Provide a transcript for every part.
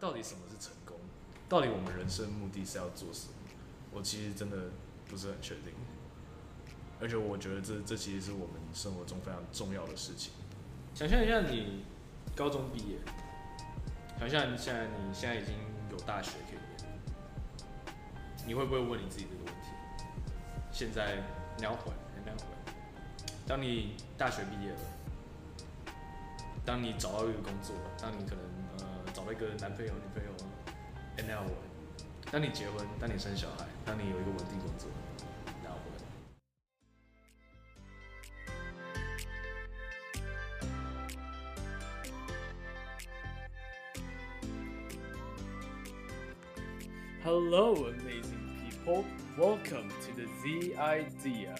到底什么是成功？到底我们人生目的是要做什么？我其实真的不是很确定。而且我觉得这这其实是我们生活中非常重要的事情。想象一下，你高中毕业，想象一下你现在已经有大学可以念，你会不会问你自己这个问题？现在你要回，你要回。当你大学毕业了，当你找到一个工作，当你可能 找到一个男朋友、女朋友，and now what？当你结婚，当你生小孩，当你有一个稳定工作。Hello, amazing people. Welcome to the Z Idea.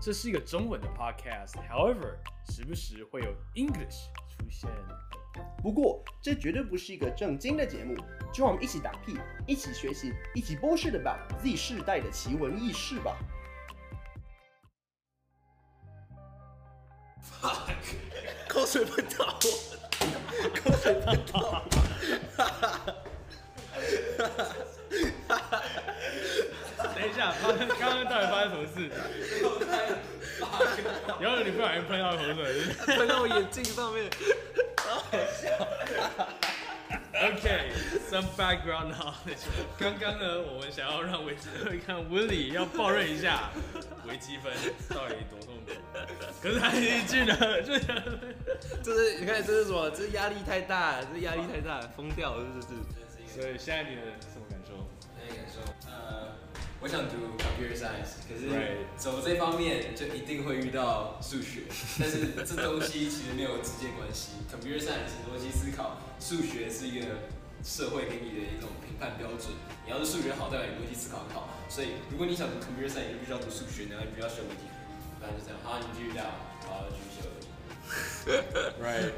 这是一个中文的 podcast. However，时不时会有 English 出现。 不过，这绝对不是一个正经的节目。就让我们一起打屁，一起学习，一起 bullshit about Z 世代的奇闻异事吧。Fuck，口水喷到我，口水喷到我。等一下，发生刚刚到底发生什么事？然后你不小心喷到口水，喷到我眼镜上面，好笑。OK，some、background knowledge。刚刚呢，我们想要让微积看 Willie 要抱怨一下微积分到底多痛苦。可是他一句呢，就这是你看这是什么？这压力太大，这压力太大，疯掉了，是不是？所以现在你的什么感受？现在感受，呃，我想读 computer science，可是走这方面就一定会遇到数学，但是这东西其实没有直接关系。computer science 逻辑思考，数学是一个社会给你的一种评判标准。你要是数学好，代表你逻辑思考很好。所以如果你想读 computer science，你就必须要读数学，然后你必须要学微积分。反正就这样，好，你继续讲，好，继续学微积分。Right，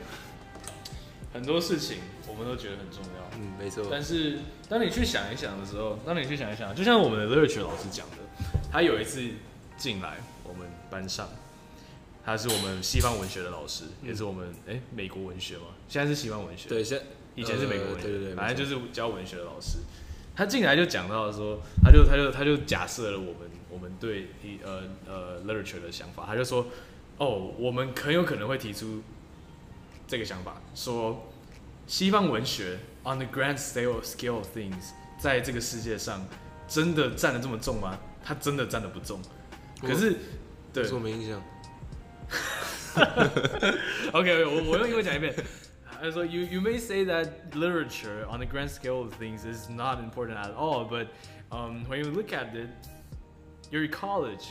很多事情我们都觉得很重要。嗯，没错。但是当你去想一想的时候，当你去想一想，就像我们的 literature 老师讲的，他有一次进来我们班上，他是我们西方文学的老师，嗯、也是我们哎、欸、美国文学嘛，现在是西方文学。对，现以前是美国文学，呃、对对对，反正就是教文学的老师。他进来就讲到说，他就他就他就假设了我们我们对呃呃 literature 的想法，他就说，哦，我们很有可能会提出这个想法，说西方文学。On the grand scale scale of things，在这个世界上，真的占得这么重吗？它真的占得不重。可是，对，我没印象。 OK，我我用英文讲一遍。他说，You you may say that literature on the grand scale of things is not important at all, but um, when you look at it, your college,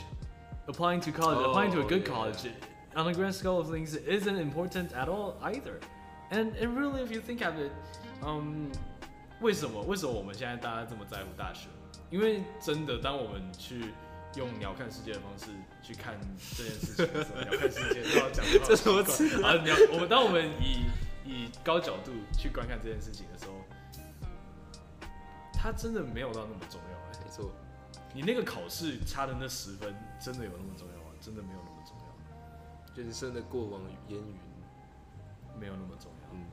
applying to college, oh, applying to a good college, yeah. On the grand scale of things isn't important at all either. And and really, if you think of it. um,，为什么？为什么我们现在大家这么在乎大学？因为真的，当我们去用鸟看世界的方式去看这件事情的时候，鸟看世界都要讲这什么词啊？鸟，我们当我们以以高角度去观看这件事情的时候，它真的没有到那么重要。没错，你那个考试差的那十分，真的有那么重要吗？真的没有那么重要。人生的过往与烟云，没有那么重要。嗯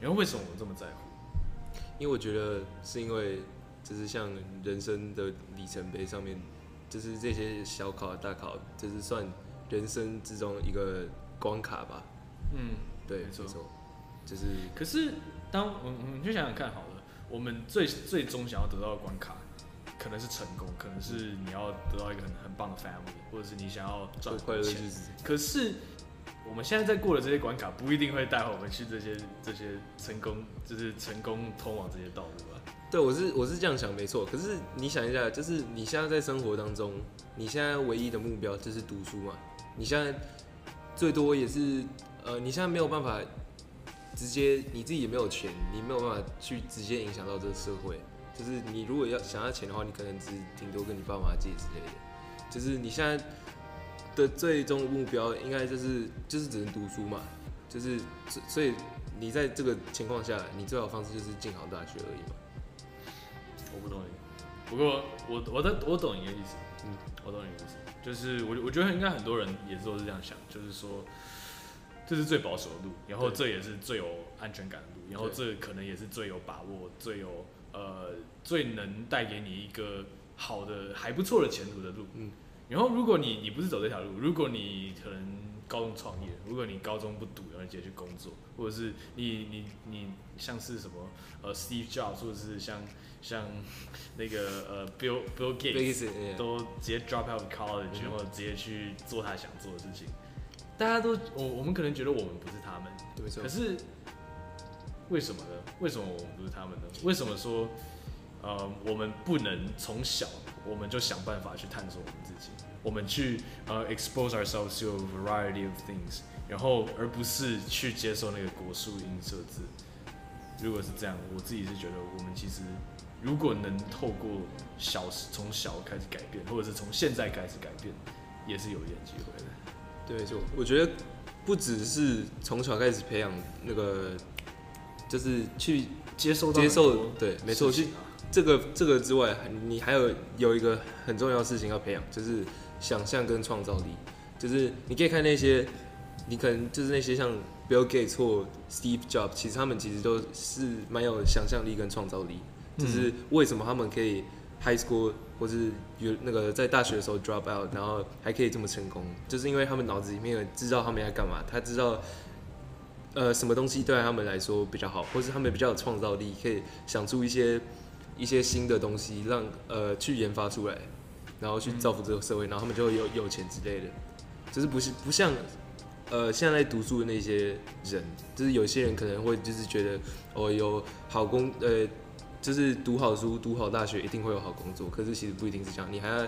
然后为什么我们这么在乎？因为我觉得是因为，就是像人生的里程碑上面，就是这些小考大考，就是算人生之中一个关卡吧。嗯，对，没错，就是。可是当我们就想想看好了，我们最最终想要得到的关卡，可能是成功，可能是你要得到一个很很棒的 family，或者是你想要赚快乐的日子。可是。我们现在在过的这些关卡，不一定会带我们去这些这些成功，就是成功通往这些道路吧？对，我是我是这样想，没错。可是你想一下，就是你现在在生活当中，你现在唯一的目标就是读书嘛？你现在最多也是，呃，你现在没有办法直接，你自己也没有钱，你没有办法去直接影响到这个社会。就是你如果要想要钱的话，你可能只顶多跟你爸妈借之类的。就是你现在。的最终目标应该就是就是只能读书嘛，就是所以你在这个情况下，你最好的方式就是进好大学而已嘛。我不懂你，不过我我的我懂你的意思，嗯，我懂你的意思，就是我我觉得应该很多人也都是这样想，就是说这是最保守的路，然后这也是最有安全感的路，然后这可能也是最有把握、最有呃最能带给你一个好的还不错的前途的路。嗯，然后如果你你不是走这条路，如果你可能高中创业，如果你高中不读，然后直接去工作，或者是你你你像是什么呃 Steve Jobs，或者是像像那个呃 Bill Bill Gates，都直接 drop out of college，然后直接去做他想做的事情。大家都我我们可能觉得我们不是他们。可是为什么呢？为什么我们不是他们呢？为什么说呃我们不能从小我们就想办法去探索我们自己，我们去呃 expose ourselves to a variety of things，然后而不是去接受那个国术音设置。如果是这样，我自己是觉得我们其实如果能透过小从小开始改变，或者是从现在开始改变，也是有一点机会的。对，就我觉得不只是从小开始培养那个，就是去接受接受，对，没错，去这个这个之外，你还有有一个很重要的事情要培养，就是想象跟创造力。就是你可以看那些，你可能就是那些像 Bill Gates 或 Steve Jobs，其实他们其实都是蛮有想象力跟创造力。就是为什么他们可以 High School。或是有那个在大学的时候 drop out，然后还可以这么成功，就是因为他们脑子里面有知道他们要干嘛，他知道呃什么东西对他们来说比较好，或是他们比较有创造力，可以想出一些一些新的东西让，让呃去研发出来，然后去造福这个社会，然后他们就会有有钱之类的，就是不是不像呃现在在读书的那些人，就是有些人可能会就是觉得哦有好工呃。就是读好书、读好大学，一定会有好工作。可是其实不一定是这样，你还要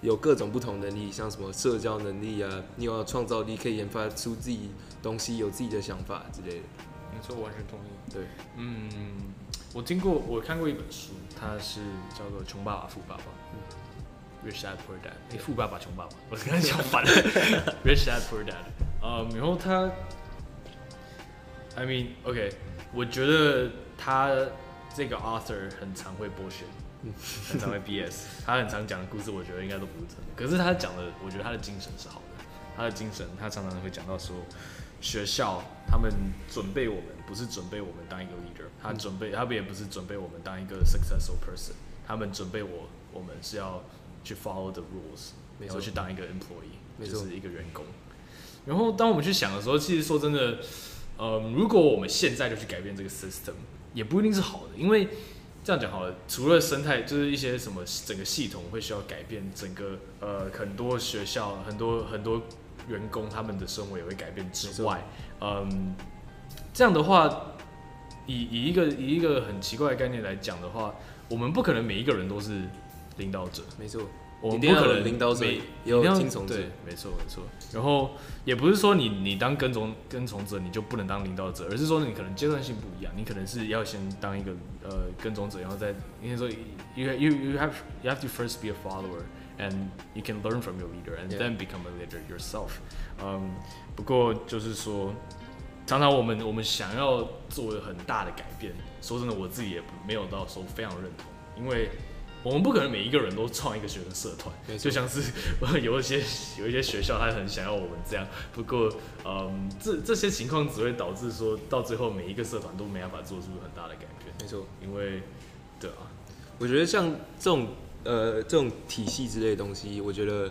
有各种不同能力，像什么社交能力啊，你有创造力，可以研发出自己东西，有自己的想法之类的。没错，完全同意。对，嗯，我听过，我看过一本书，它是叫做《穷爸爸富爸爸》，Rich Dad Poor Dad。哎，富爸爸穷爸爸，我刚才讲反了，Rich Dad Poor Dad。嗯，然后他，I mean OK，我觉得他。这个 author 很常会剥削，很常会 BS，他很常讲的故事，我觉得应该都不是真的。可是他讲的，我觉得他的精神是好的。他的精神，他常常会讲到说，学校他们准备我们，不是准备我们当一个 leader，他准备，他们也不是准备我们当一个 successful person，他们准备我，我们是要去 follow the rules，然后去当一个 employee，就是一个员工。然后当我们去想的时候，其实说真的，嗯，如果我们现在就去改变这个 system。也不一定是好的，因为这样讲好了，除了生态，就是一些什么整个系统会需要改变，整个呃很多学校很多很多员工他们的生活也会改变之外，嗯，这样的话，以以一个以一个很奇怪的概念来讲的话，我们不可能每一个人都是领导者，没错。我们不可能领导者，也有听从者，对，没错没错。然后也不是说你你当跟从跟从者你就不能当领导者，而是说你可能阶段性不一样，你可能是要先当一个呃跟从者，然后再应该说 you you you have you have to first be a follower and you can learn from your leader and then become a leader yourself。嗯，不过就是说，常常我们我们想要做很大的改变，说真的，我自己也没有到说非常认同，因为。我们不可能每一个人都创一个学生社团，就像是 有一些有一些学校，他很想要我们这样。不过，嗯，这这些情况只会导致说到最后每一个社团都没办法做出很大的改变。没错，因为，对啊，我觉得像这种呃这种体系之类的东西，我觉得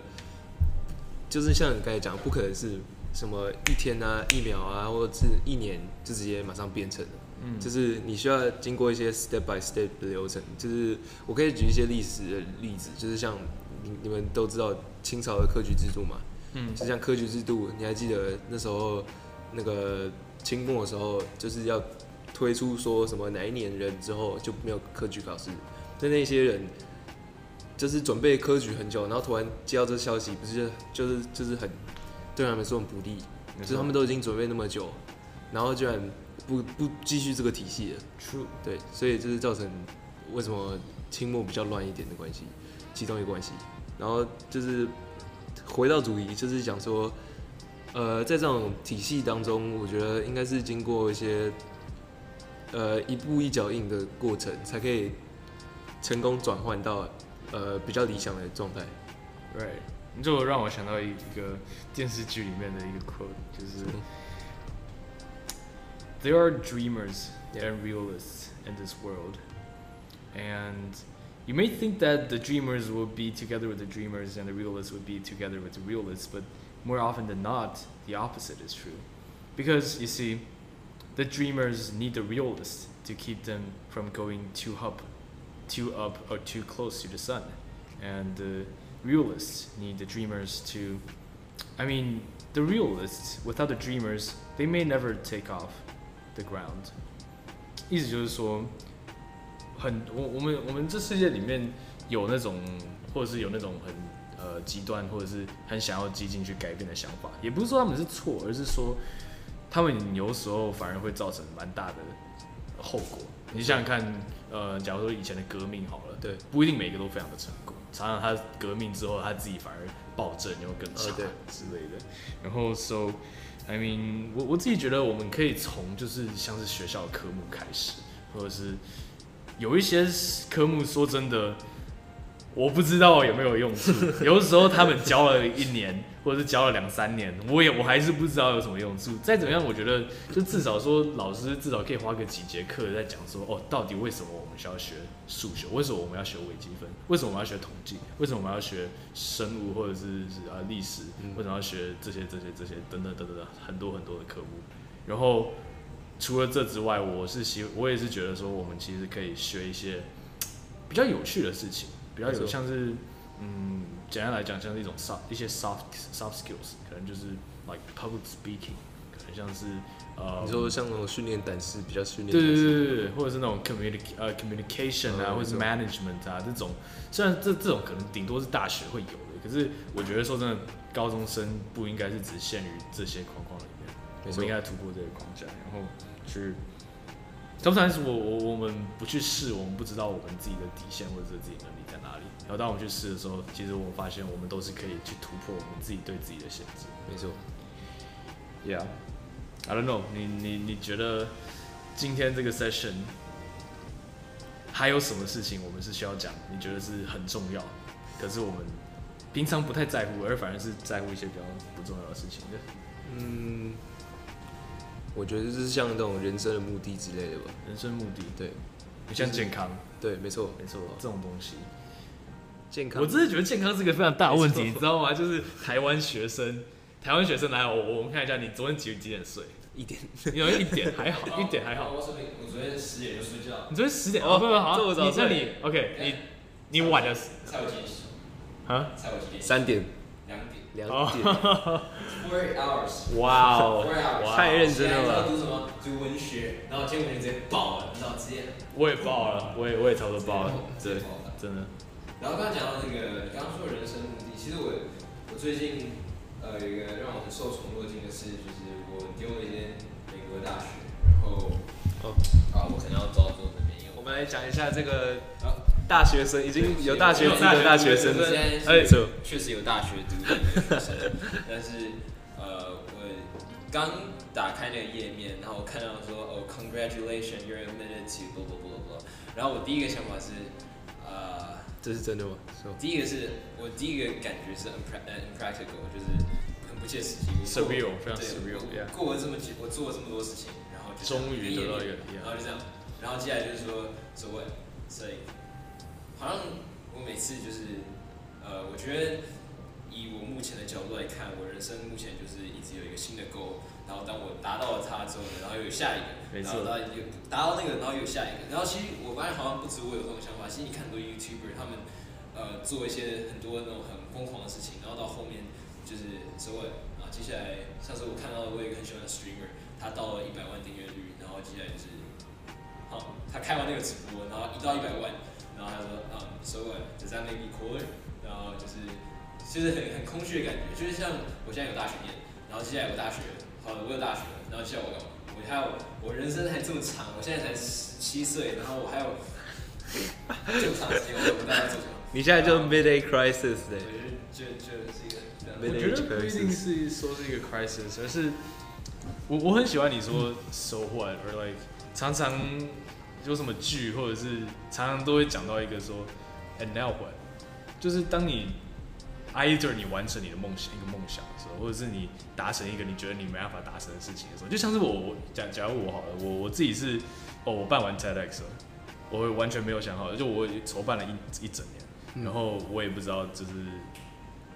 就是像你刚才讲，不可能是什么一天啊、一秒啊，或者是一年就直接马上变成的。嗯，就是你需要经过一些 step by step 的流程。就是我可以举一些历史的例子，就是像你你们都知道清朝的科举制度嘛，嗯，就像科举制度，你还记得那时候那个清末的时候，就是要推出说什么哪一年人之后就没有科举考试，那那些人就是准备科举很久，然后突然接到这消息，不是就是就是很对他们说很不利，就是他们都已经准备那么久，然后居然。不不继续这个体系了，True，对，所以就是造成为什么清末比较乱一点的关系，其中一个关系。然后就是回到主题，就是讲说，呃，在这种体系当中，我觉得应该是经过一些呃一步一脚印的过程，才可以成功转换到呃比较理想的状态。Right，你就让我想到一个电视剧里面的一个 quote，就是。 there are dreamers and realists in this world, and you may think that the dreamers will be together with the dreamers and the realists would be together with the realists, but more often than not, the opposite is true. Because you see, the dreamers need the realists to keep them from going too up, too up or too close to the sun, and the realists need the dreamers to. I mean, the realists without the dreamers, they may never take off the ground. 意思就是说，很我我们我们这世界里面有那种，或者是有那种很呃极端，或者是很想要激进去改变的想法，也不是说他们是错，而是说他们有时候反而会造成蛮大的后果。 你想想看，呃，假如说以前的革命好了，对，不一定每个都非常的成功，常常他革命之后他自己反而暴政又更差之类的。然后，so I mean，我我自己觉得我们可以从就是像是学校的科目开始，或者是有一些科目，说真的。我不知道有没有用处，有的时候他们教了一年，或者是教了两三年，我也我还是不知道有什么用处。再怎么样，我觉得就至少说老师至少可以花个几节课在讲说，哦，到底为什么我们需要学数学？为什么我们要学微积分？为什么我们要学统计？为什么我们要学生物或者是啊历史？为什么要学这些这些这些等等等等很多很多的科目？然后除了这之外，我是希我也是觉得说，我们其实可以学一些比较有趣的事情。比较有像是，嗯，简单来讲，像是一种 soft 一些 soft soft skills，可能就是 like public speaking，可能像是呃，你说像那种训练胆识，比较训练，对对对对对，或者是那种 communic 呃 communication 啊，或者是 management 啊这种，虽然这这种可能顶多是大学会有的，可是我觉得说真的，高中生不应该是只限于这些框框里面，我们应该突破这个框架，然后去。通常是我我我们不去试，我们不知道我们自己的底线或者是自己能力在哪里。然后当我们去试的时候，其实我发现我们都是可以去突破我们自己对自己的限制。没错。Yeah，I don't know 你。你你你觉得今天这个 session 还有什么事情我们是需要讲？你觉得是很重要，可是我们平常不太在乎，而反而是在乎一些比较不重要的事情的？嗯。我觉得就是像这种人生的目的之类的吧。人生目的，对，像健康，对，没错，没错，这种东西，健康，我真的觉得健康是一个非常大的问题，你知道吗？就是台湾学生，台湾学生来，我我们看一下，你昨天几几点睡？一点，有一点还好，一点还好。我昨天我昨天十点就睡觉。你昨天十点？哦，不不好，你这里 OK，你你晚了。猜我几点？啊？才有几点？三点。两点。两点。Four hours，哇哦，太认真了吧？要读什么？读文学，然后结果你直接爆了，你知道直接。我也爆了，我也我也差不多爆了，对，真的。然后刚刚讲到那个，你刚刚说人生目的，其实我我最近呃有一个让我很受宠若惊的事，就是我丢了一间美国的大学，然后哦，啊，我可能要照做这边，我们来讲一下这个啊大学生已经有大学资格的大学生，哎，确实有大学读的学生，但是。刚打开那个页面，然后我看到说哦，Congratulations, you're admitted to blah blah blah blah。然后我第一个想法是，呃，这是真的吗？第一个是我第一个感觉是 impractical，就是很不切实际。Surreal，非常 surreal。过了这么久，我做了这么多事情，然后终于得到一个，然后就这样，然后接下来就是说，所谓，所以好像我每次就是，呃，我觉得。以我目前的角度来看，我人生目前就是一直有一个新的 goal，然后当我达到了它之后呢，然后又有下一个，然后到有达到那个，然后又有下一个，然后其实我发现好像不止我有这种想法，其实你看很多 YouTuber 他们呃做一些很多那种很疯狂的事情，然后到后面就是所谓啊，接下来上次我看到的，我有一个很喜欢的 streamer，他到了一百万订阅率，然后接下来就是好，他开完那个直播，然后一到一百万，然后他说啊，so what，does that make me cooler？然后就是。就是很很空虚的感觉，就是像我现在有大学念，然后接下来有大学，好了，我有大学了，然后接下来我干嘛？我还有我人生还这么长，我现在才十七岁，然后我还有这么长时间，我不知道要做什么。你现在就 midday crisis 的，就就就是一个。我觉得不一定是说是一个 crisis，而是我我很喜欢你说 so what or like 常常有什么剧，或者是常常都会讲到一个说 and now what，就是当你。Either 你完成你的梦想一个梦想的时候，或者是你达成一个你觉得你没办法达成的事情的时候，就像是我我假假如我好了，我我自己是哦，我办完 TEDx 了，我完全没有想好，就我筹办了一一整年，然后我也不知道就是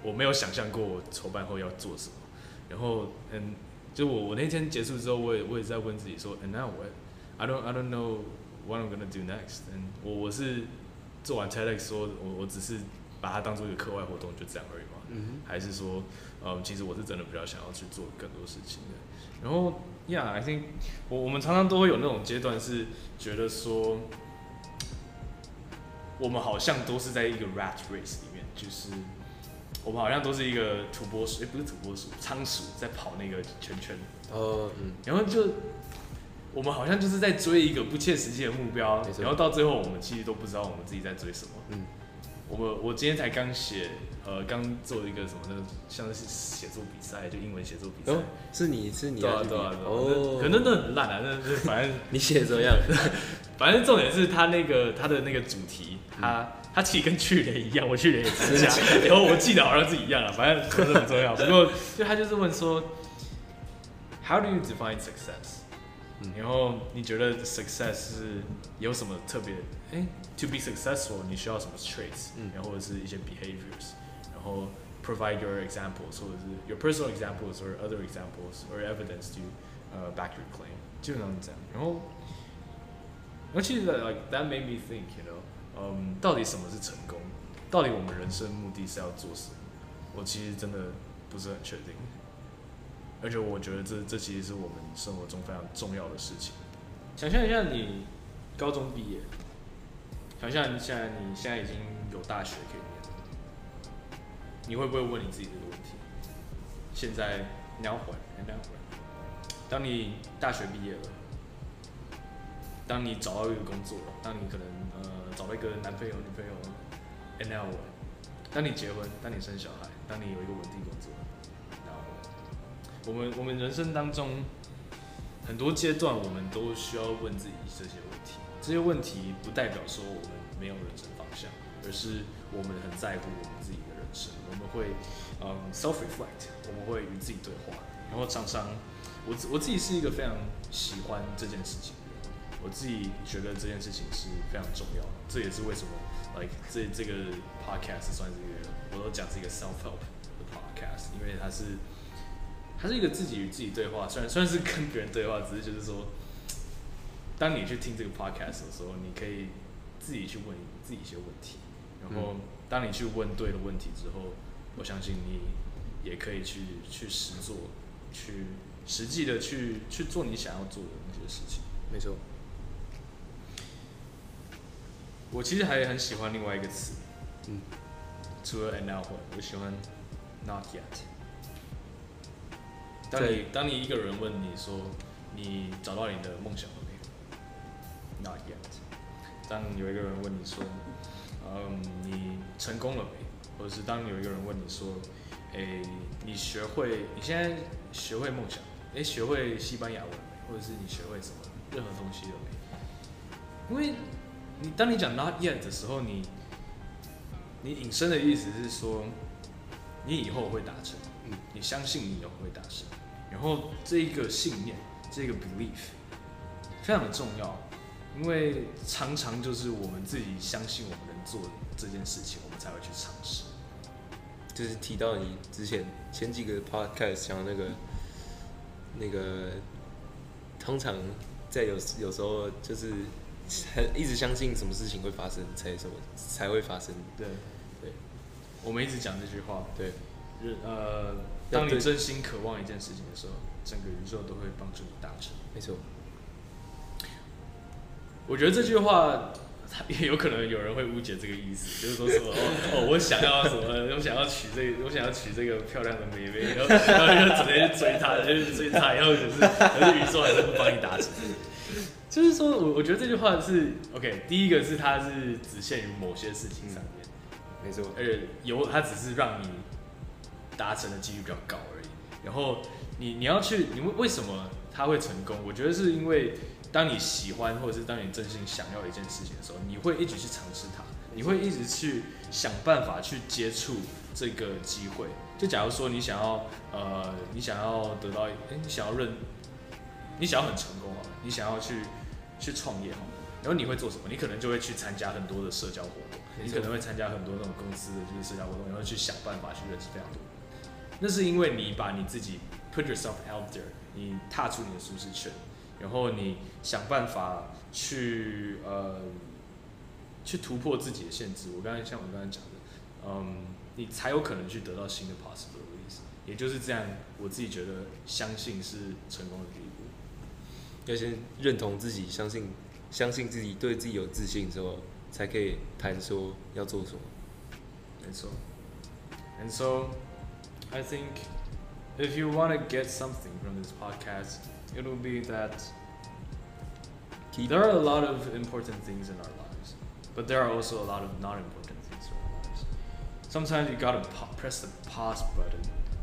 我没有想象过我筹办后要做什么，然后嗯，就我我那天结束之后，我也我也在问自己说，And now what? I don't I don't know what I'm gonna do next。嗯，我我是做完 TEDx 说，我我只是。把它当做一个课外活动，就这样而已嘛？嗯、还是说，嗯，其实我是真的比较想要去做更多事情的。然后，Yeah，I think 我我们常常都会有那种阶段，是觉得说，我们好像都是在一个 rat race 里面，就是我们好像都是一个土拨鼠，哎、欸，不是土拨鼠，仓鼠在跑那个圈圈。哦，嗯。然后就我们好像就是在追一个不切实际的目标，然后到最后我们其实都不知道我们自己在追什么。嗯。我我今天才刚写，呃，刚做一个什么的，像是写作比赛，就英文写作比赛。哦，是你是你啊？对啊，对啊，对啊。哦，可能都很烂啊，那那反正 你写的怎么样？反正重点是他那个他的那个主题，他他其实跟去年一样，我去年也参加，然后我记得好像是一样啊，反正不是很重要。不过就他就是问说，How do you define success？然后你觉得 success 是有什么特别？哎，to be successful 你需要什么 traits？嗯，然后或者是一些 behaviors，然后 provide your examples 或者是 your personal examples or other examples or evidence to 呃 back your claim，基本上是这样。然后，而且 like that made me think，you know，嗯，到底什么是成功？到底我们人生目的是要做什么？我其实真的不是很确定。而且我觉得这这其实是我们生活中非常重要的事情。想象一下，你高中毕业， 想象现在你现在已经有大学可以念了，你会不会问你自己这个问题？现在你要回来，你要回来当你大学毕业了，当你找到一个工作了，当你可能呃找到一个男朋友女朋友，and now what？当你结婚，当你生小孩，当你有一个稳定工作。然后我们我们人生当中很多阶段，我们都需要问自己这些问题。这些问题不代表说我们没有人生方向，而是我们很在乎我们自己的人生。我们会嗯 self reflect，我们会与自己对话。然后常常，我我自己是一个非常喜欢这件事情的人，我自己觉得这件事情是非常重要的。这也是为什么 like 这这个 podcast 算是一个，我都讲是一个 self help 的 podcast，因为它是。它是一个自己与自己对话，虽然虽然是跟别人对话，只是就是说，当你去听这个 podcast 的时候，你可以自己去问自己一些问题，然后当你去问对了问题之后，我相信你也可以去去实做，去实际的去去做你想要做的那些事情。没错。我其实还很喜欢另外一个词，嗯，除了 and now 我喜欢 not yet。当你当你一个人问你说，你找到你的梦想了没有？Not yet。当有一个人问你说，嗯，你成功了没？或者是当有一个人问你说，诶，你学会你现在学会梦想，诶，学会西班牙文没？或者是你学会什么任何东西了没？因为你当你讲 Not yet 的时候，你你引申的意思是说，你以后会达成，嗯，你相信你以后会达成。然后这一个信念，这个 belief 非常的重要，因为常常就是我们自己相信我们能做这件事情，我们才会去尝试。就是提到你之前前几个 podcast 讲的那个那个，通常在有有时候就是很一直相信什么事情会发生，才什么才会发生。对对，我们一直讲这句话。对，呃。当你真心渴望一件事情的时候，整个宇宙都会帮助你达成。没错，我觉得这句话，也有可能有人会误解这个意思，就是说什么 哦哦，我想要什么，我想要娶这个，我想要娶这个漂亮的妹妹，然后 然后就直接去追她，就追她，然后可是可是宇宙还是不帮你达成。就是说我我觉得这句话是 OK，第一个是它是只限于某些事情上面，没错，而且有它只是让你。达成的几率比较高而已。然后你你要去，你为为什么他会成功？我觉得是因为当你喜欢或者是当你真心想要一件事情的时候，你会一直去尝试它，你会一直去想办法去接触这个机会。就假如说你想要，呃，你想要得到，诶，你想要认，你想要很成功啊，你想要去去创业哈，然后你会做什么？你可能就会去参加很多的社交活动，你可能会参加很多那种公司的就是社交活动，然后去想办法去认识非常多人。那是因为你把你自己 put yourself out there，你踏出你的舒适圈。然后你想办法去呃去突破自己的限制。我刚才像我刚才讲的，嗯，你才有可能去得到新的 possibilities。也就是这样，我自己觉得相信是成功的第一步。要先认同自己，相信相信自己，对自己有自信之后，才可以谈说要做什么。没错。And so I think if you want to get something from this podcast. It will be that there are a lot of important things in our lives, but there are also a lot of not important things in our lives. Sometimes you gotta press the pause button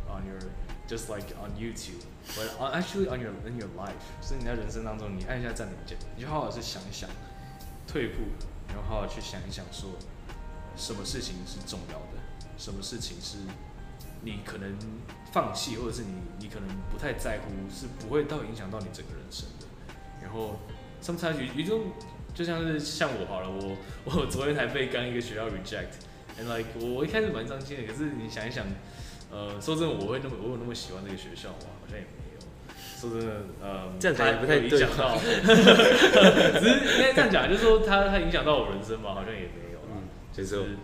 on your, just like on YouTube, but on, actually on your in your life. 所以你在人生当中，你按一下暂停键，你就好好去想一想，退一步， 然后好好去想一想，说什么事情是重要的，什么事情是。你可能放弃，或者是你你可能不太在乎，是不会到影响到你整个人生的。然后，sometimes you you do，就像是像我好了，我 我昨天才被刚一个学校 reject，and like 我一开始蛮伤心的。可是你想一想，呃，说真的，我会那么我有那么喜欢这个学校吗？好像也没有。说真的，呃，这样讲也不太影响到，只是应该这样讲，就是说它它影响到我人生嘛，好像也没有。嗯，就是。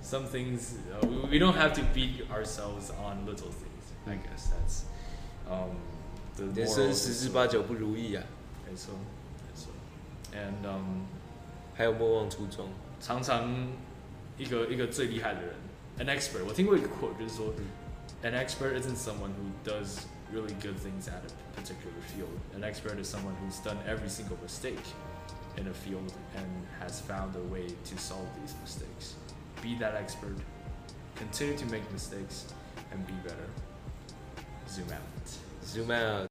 Some things uh, we, we don't have to beat ourselves on little things. I guess that's um the 人生十之八九不如意啊，没错，没错。And um 还有莫忘初衷。常常一个一个最厉害的人，an expert。我听过一个 quote，就是说，an expert isn't someone who does really good things at a particular field. An expert is someone who's done every single mistake in a field and has found a way to solve these mistakes. Be that expert. Continue to make mistakes and be better. Zoom out. Zoom out.